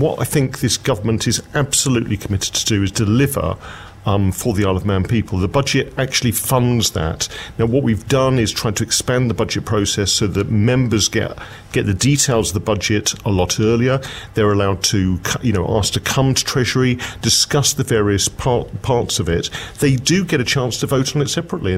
What I think this government is absolutely committed to do is deliver um, for the Isle of Man people. The budget actually funds that. Now, what we've done is try to expand the budget process so that members get get the details of the budget a lot earlier. They're allowed to, you know, ask to come to Treasury, discuss the various part, parts of it. They do get a chance to vote on it separately.